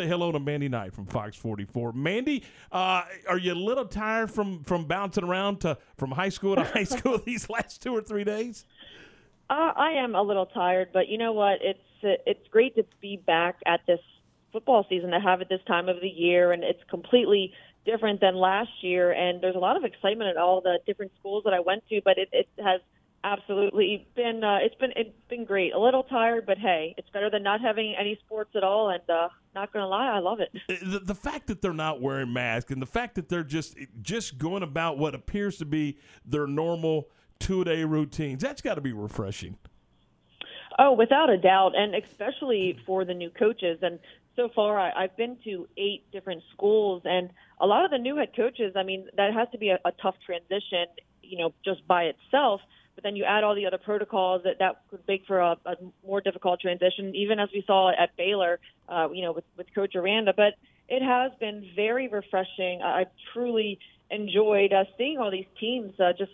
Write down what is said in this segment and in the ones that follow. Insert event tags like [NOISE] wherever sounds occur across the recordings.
Say hello to Mandy Knight from Fox 44. Mandy, uh, are you a little tired from from bouncing around to from high school to high [LAUGHS] school these last two or three days? Uh, I am a little tired, but you know what? It's it's great to be back at this football season to have it this time of the year, and it's completely different than last year. And there's a lot of excitement at all the different schools that I went to, but it, it has absolutely been uh, it's been it's been great. A little tired, but hey, it's better than not having any sports at all. And uh, not gonna lie, I love it. The, the fact that they're not wearing masks and the fact that they're just just going about what appears to be their normal two day routines that's got to be refreshing. Oh, without a doubt, and especially for the new coaches. And so far, I, I've been to eight different schools, and a lot of the new head coaches. I mean, that has to be a, a tough transition, you know, just by itself. But then you add all the other protocols that that could make for a, a more difficult transition, even as we saw at Baylor, uh, you know, with with Coach Aranda. But it has been very refreshing. I truly enjoyed uh, seeing all these teams uh, just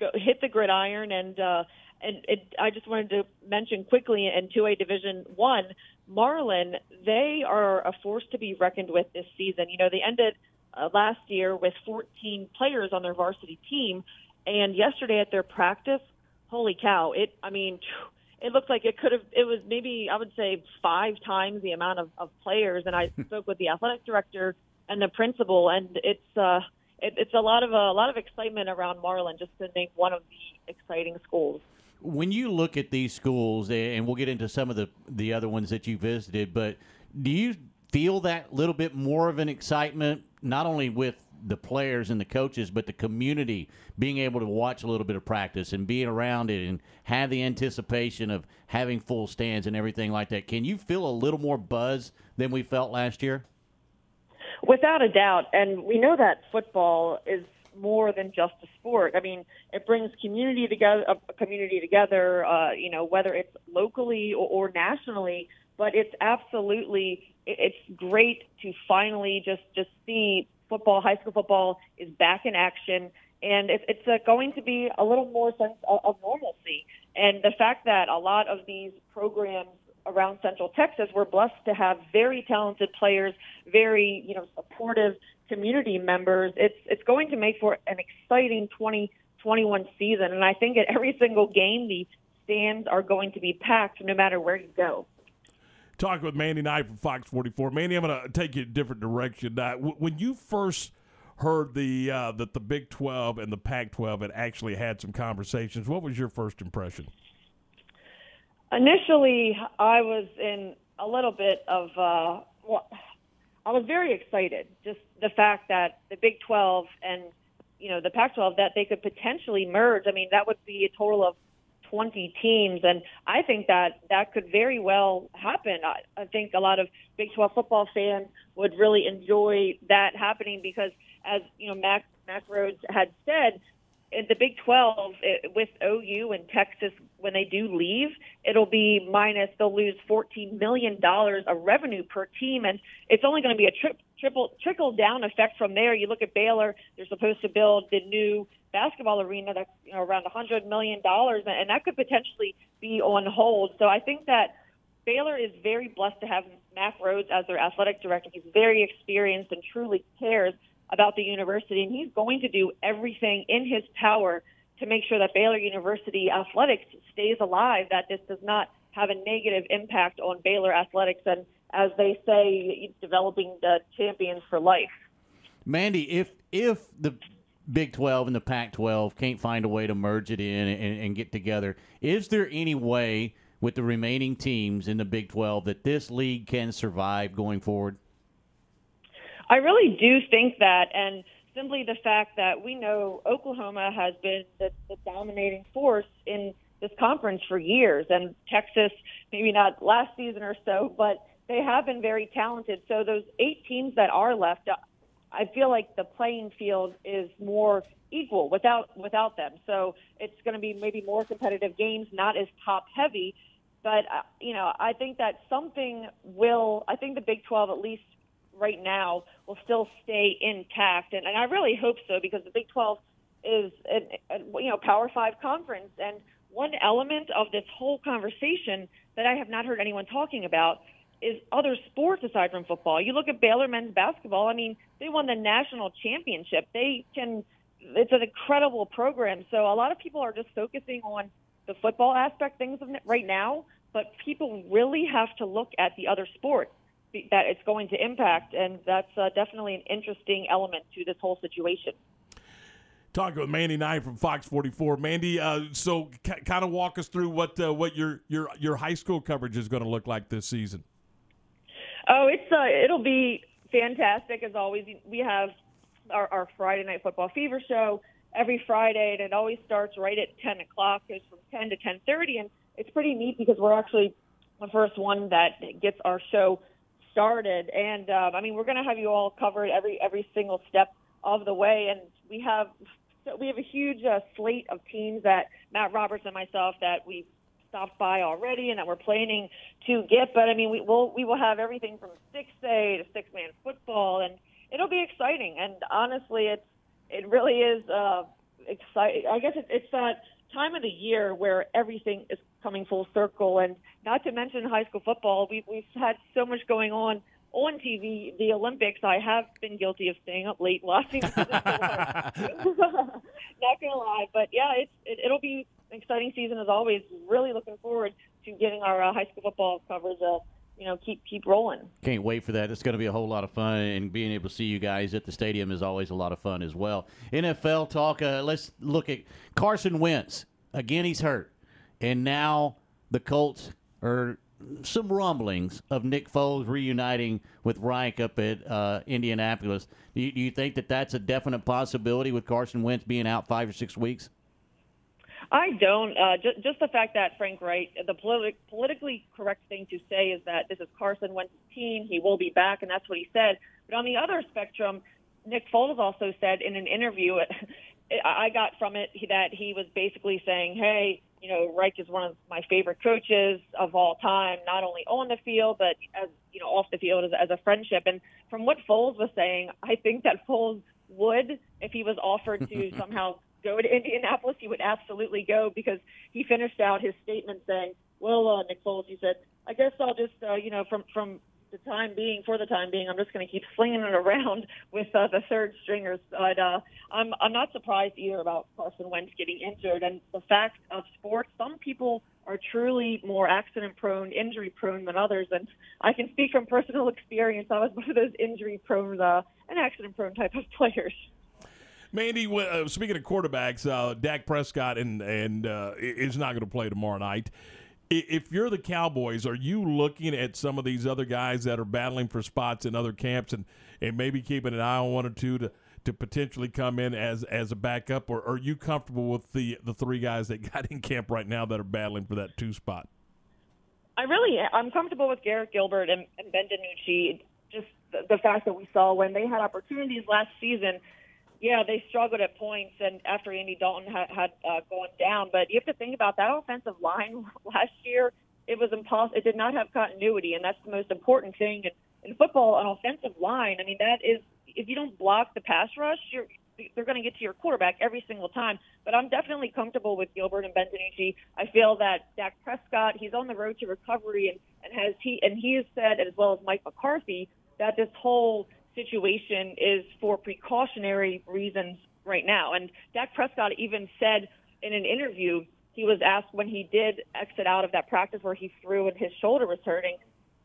go, hit the gridiron and. Uh, and it, I just wanted to mention quickly in 2A Division One, Marlin, they are a force to be reckoned with this season. You know, they ended uh, last year with 14 players on their varsity team, and yesterday at their practice, holy cow! It, I mean, it looked like it could have. It was maybe I would say five times the amount of, of players. And I spoke with the athletic director and the principal, and it's. uh it, it's a lot of a lot of excitement around Marlin, just to name one of the exciting schools when you look at these schools, and we'll get into some of the the other ones that you visited, but do you feel that little bit more of an excitement, not only with the players and the coaches, but the community being able to watch a little bit of practice and being around it and have the anticipation of having full stands and everything like that. Can you feel a little more buzz than we felt last year? Without a doubt. And we know that football is more than just a sport. I mean, it brings community together, a community together. Uh, you know, whether it's locally or, or nationally, but it's absolutely it's great to finally just just see football, high school football is back in action, and it's, it's uh, going to be a little more sense of, of normalcy. And the fact that a lot of these programs around Central Texas, we're blessed to have very talented players, very you know supportive community members, it's it's going to make for an exciting 2021 season. And I think at every single game, the stands are going to be packed no matter where you go. Talk with Mandy Knight from Fox 44. Mandy, I'm going to take you a different direction. When you first heard the uh, that the Big 12 and the Pac-12 had actually had some conversations, what was your first impression? Initially, I was in a little bit of uh, well, I was very excited. Just the fact that the Big 12 and you know the Pac-12 that they could potentially merge. I mean, that would be a total of 20 teams, and I think that that could very well happen. I, I think a lot of Big 12 football fans would really enjoy that happening because, as you know, Mac Mack Rhoades had said, in the Big 12 it, with OU and Texas when they do leave, it'll be minus. They'll lose 14 million dollars of revenue per team, and it's only going to be a tri- triple trickle down effect from there. You look at Baylor; they're supposed to build the new basketball arena that's you know around 100 million dollars, and that could potentially be on hold. So I think that. Baylor is very blessed to have Mack Rhoades as their athletic director. He's very experienced and truly cares about the university, and he's going to do everything in his power to make sure that Baylor University athletics stays alive, that this does not have a negative impact on Baylor athletics, and as they say, developing the champions for life. Mandy, if if the Big 12 and the Pac 12 can't find a way to merge it in and, and, get together. Is there any way with the remaining teams in the Big 12 that this league can survive going forward? I really do think that, and simply the fact that we know Oklahoma has been the, the dominating force in this conference for years, and Texas, maybe not last season or so, but they have been very talented. So those eight teams that are left, I feel like the playing field is more equal without without them. So it's going to be maybe more competitive games, not as top heavy. But uh, you know, I think that something will. I think the Big 12 at least right now will still stay intact, and, and I really hope so because the Big 12 is a, a you know Power Five conference, and one element of this whole conversation that I have not heard anyone talking about is other sports aside from football. You look at Baylor men's basketball. I mean, they won the national championship. They can. It's an incredible program. So a lot of people are just focusing on the football aspect things right now, but people really have to look at the other sports that it's going to impact, and that's uh, definitely an interesting element to this whole situation. Talking with Mandy Knight from Fox 44. Mandy, uh, so c- kind of walk us through what uh, what your your your high school coverage is going to look like this season. Oh, it's uh, it'll be fantastic as always. We have our, our Friday night football fever show every Friday, and it always starts right at 10 o'clock. It's from 10 to 10:30, and it's pretty neat because we're actually the first one that gets our show started. And uh, I mean, we're going to have you all covered every every single step of the way, and we have we have a huge uh, slate of teams that Matt Roberts and myself that we stopped by already and that we're planning to get. But I mean, we will we will have everything from six A to six man football, and it'll be exciting. And honestly, it's it really is uh, exciting. I guess it, it's that time of the year where everything is coming full circle, and not to mention high school football. We've we've had so much going on on TV. The Olympics, I have been guilty of staying up late watching. [LAUGHS] not gonna lie, but yeah, it's it, it'll be an exciting season as always. Really looking forward to getting our uh, high school football coverage. Uh, you know, keep keep rolling. Can't wait for that. It's going to be a whole lot of fun, and being able to see you guys at the stadium is always a lot of fun as well. NFL talk. Uh, let's look at Carson Wentz. Again, he's hurt, and now the Colts are some rumblings of Nick Foles reuniting with Reich up at uh, Indianapolis. Do you, do you think that that's a definite possibility with Carson Wentz being out five or six weeks? I don't. Uh, just, the fact that Frank Reich, the politi- politically correct thing to say is that this is Carson Wentz's team. He will be back, and that's what he said. But on the other spectrum, Nick Foles also said in an interview, [LAUGHS] I got from it that he was basically saying, "Hey, you know, Reich is one of my favorite coaches of all time, not only on the field but as you know off the field as, as a friendship." And from what Foles was saying, I think that Foles would, if he was offered to [LAUGHS] somehow go to Indianapolis, he would absolutely go because he finished out his statement saying, "Well, uh, Nick Foles," he said, "I guess I'll just, uh, you know, from from the time being, for the time being, I'm just going to keep slinging it around [LAUGHS] with uh, the third stringers." But uh, I'm I'm not surprised either about Carson Wentz getting injured, and the fact of sports, some people are truly more accident prone, injury prone than others. And I can speak from personal [LAUGHS] experience. I was one of those injury prone, uh, and accident prone type of [LAUGHS] players. Mandy, uh, speaking of quarterbacks, uh, Dak Prescott and and uh, is not going to play tomorrow night. If you're the Cowboys, are you looking at some of these other guys that are battling for spots in other camps and, and maybe keeping an eye on one or two to, to potentially come in as as a backup, or are you comfortable with the the three guys that got in camp right now that are battling for that two spot? I really I'm comfortable with Garrett Gilbert and, and Ben DiNucci. Just the, the fact that we saw when they had opportunities last season yeah, they struggled at points, and after Andy Dalton had, had uh, gone down. But you have to think about that offensive line [LAUGHS] last year. It was impossible. It did not have continuity, and that's the most important thing in, in football. An offensive line. I mean, that is if you don't block the pass rush, you're they're going to get to your quarterback every single time. But I'm definitely comfortable with Gilbert and Ben DiNucci. I feel that Dak Prescott, he's on the road to recovery, and and has he and he has said as well as Mike McCarthy that this whole situation is for precautionary reasons right now. And Dak Prescott even said in an interview, he was asked when he did exit out of that practice where he threw and his shoulder was hurting.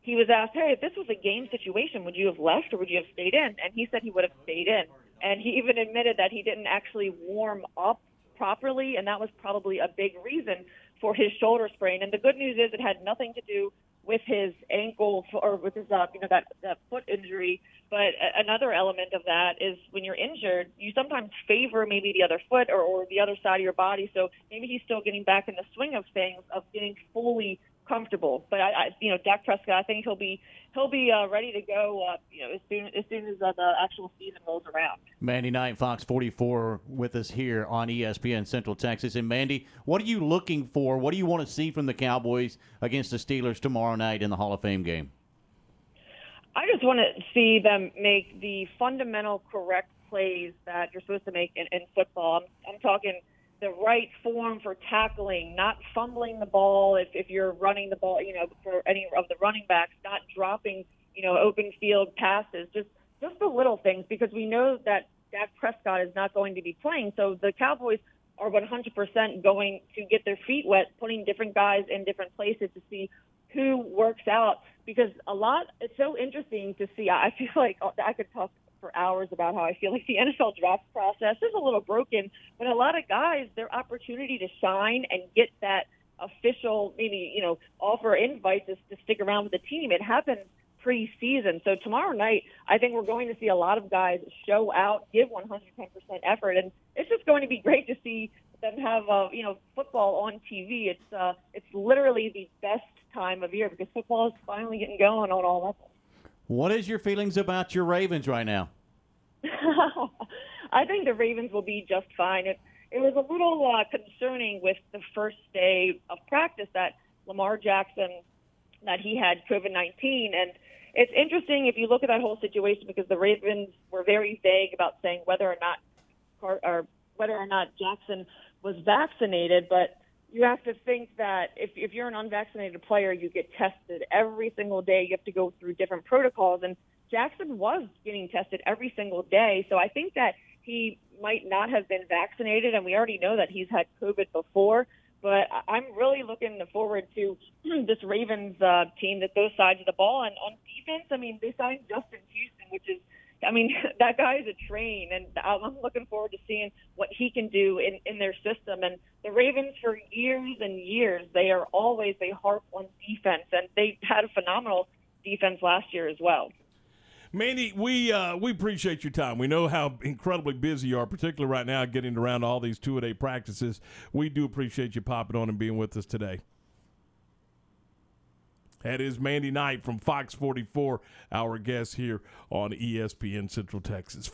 He was asked, "Hey, if this was a game situation, would you have left or would you have stayed in?" And he said he would have stayed in. And he even admitted that he didn't actually warm up properly, and that was probably a big reason for his shoulder sprain. And the good news is it had nothing to do with his ankle or with his uh, you know that that foot injury. But another element of that is when you're injured, you sometimes favor maybe the other foot or, or the other side of your body. So maybe he's still getting back in the swing of things of getting fully comfortable. But I, I you know, Dak Prescott, I think he'll be he'll be uh, ready to go. Uh, you know, as soon as soon as uh, the actual season rolls around. Mandy Knight, Fox 44, with us here on ESPN Central Texas. And Mandy, what are you looking for? What do you want to see from the Cowboys against the Steelers tomorrow night in the Hall of Fame game? I just want to see them make the fundamental correct plays that you're supposed to make in, in football. I'm, I'm talking the right form for tackling, not fumbling the ball if, if you're running the ball, you know, for any of the running backs, not dropping, you know, open field passes, just just the little things because we know that Dak Prescott is not going to be playing. So the Cowboys are 100% going to get their feet wet, putting different guys in different places to see who works out because a lot it's so interesting to see. I feel like I could talk for hours about how I feel [LAUGHS] like the NFL draft process is a little broken, but a lot of guys, their opportunity to shine and get that official, maybe, you know, offer invites is to stick around with the team. It happens preseason. So tomorrow night, I think we're going to see a lot of guys show out, give 110% effort, and it's just going to be great to see them have, uh, you know, football on TV. It's uh, it's literally the best time of year because football is finally getting going on all levels. What is your feelings about your Ravens right now? [LAUGHS] I think the Ravens will be just fine. It, it was a little uh, concerning with the first day of practice that Lamar Jackson that he had COVID 19. And it's interesting if you look at that whole situation because the Ravens were very vague about saying whether or not or whether or not Jackson was vaccinated. But you have to think that if, if you're an unvaccinated player, you get tested every single day. You have to go through different protocols. And Jackson was getting tested every single day. So I think that he might not have been vaccinated. And we already know that he's had COVID before. But I'm really looking forward to [CLEARS THROAT] this Ravens uh, team that both sides of the ball. And on defense, I mean, they signed Justin Houston, which is I mean, [LAUGHS] that guy is a train, and I'm looking forward to seeing what he can do in, in their system. And the Ravens, for years and years, they are always they harp on defense, and they had a phenomenal defense last year as well. Mandy, we uh, we appreciate your time. We know how incredibly busy you are, particularly right now, getting around all these two a day practices. We do appreciate you popping on and being with us today. That is Mandy Knight from Fox 44, our guest here on ESPN Central Texas.